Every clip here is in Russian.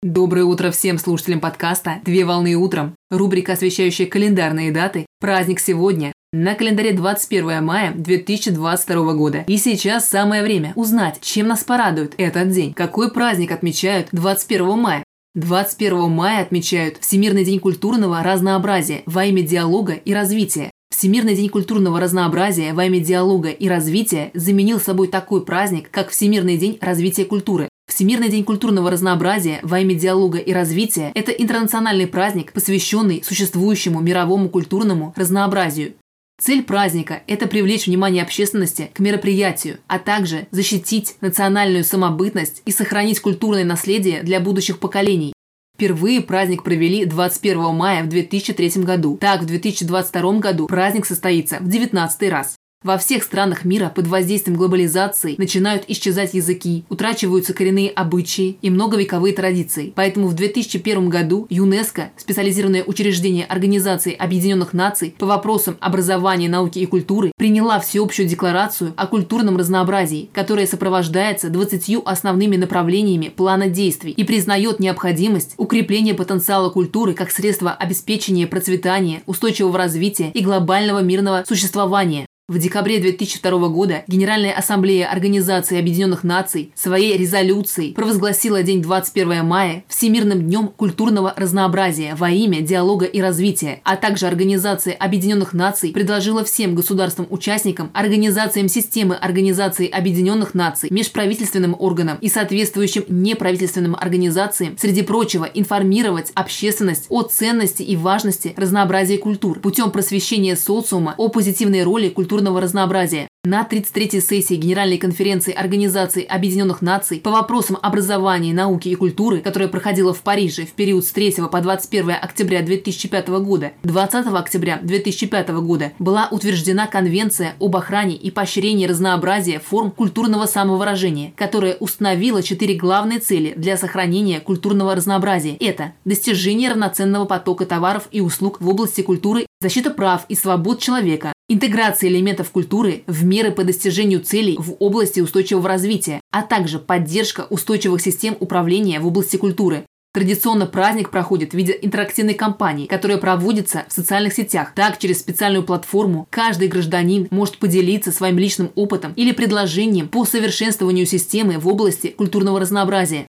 Доброе утро всем слушателям подкаста «Две волны утром». Рубрика, освещающая календарные даты. Праздник сегодня. На календаре 21 мая 2022 года. И сейчас самое время узнать, чем нас порадует этот день. Какой праздник отмечают 21 мая? 21 мая отмечают Всемирный день культурного разнообразия во имя диалога и развития. Всемирный день культурного разнообразия во имя диалога и развития заменил собой такой праздник, как Всемирный день развития культуры. Всемирный день культурного разнообразия во имя диалога и развития – это интернациональный праздник, посвященный существующему мировому культурному разнообразию. Цель праздника – это привлечь внимание общественности к мероприятию, а также защитить национальную самобытность и сохранить культурное наследие для будущих поколений. Впервые праздник провели 21 мая в 2003 году. Так, в 2022 году праздник состоится в 19 раз. Во всех странах мира под воздействием глобализации начинают исчезать языки, утрачиваются коренные обычаи и многовековые традиции. Поэтому в 2001 году ЮНЕСКО, специализированное учреждение Организации Объединенных Наций по вопросам образования, науки и культуры, приняла всеобщую декларацию о культурном разнообразии, которая сопровождается 20 основными направлениями плана действий и признает необходимость укрепления потенциала культуры как средства обеспечения процветания, устойчивого развития и глобального мирного существования. В декабре 2002 года Генеральная ассамблея Организации Объединенных Наций своей резолюцией провозгласила день 21 мая Всемирным днем культурного разнообразия во имя диалога и развития, а также Организация Объединенных Наций предложила всем государствам-участникам, организациям системы Организации Объединенных Наций, межправительственным органам и соответствующим неправительственным организациям, среди прочего, информировать общественность о ценности и важности разнообразия культур путем просвещения социума о позитивной роли культуры культурного разнообразия. На 33-й сессии Генеральной конференции Организации Объединенных Наций по вопросам образования, науки и культуры, которая проходила в Париже в период с 3 по 21 октября 2005 года, 20 октября 2005 года была утверждена Конвенция об охране и поощрении разнообразия форм культурного самовыражения, которая установила четыре главные цели для сохранения культурного разнообразия. Это достижение равноценного потока товаров и услуг в области культуры, защита прав и свобод человека, интеграция элементов культуры в меры по достижению целей в области устойчивого развития, а также поддержка устойчивых систем управления в области культуры. Традиционно праздник проходит в виде интерактивной кампании, которая проводится в социальных сетях. Так, через специальную платформу каждый гражданин может поделиться своим личным опытом или предложением по совершенствованию системы в области культурного разнообразия.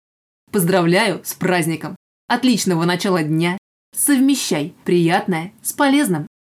Поздравляю с праздником! Отличного начала дня! Совмещай приятное с полезным!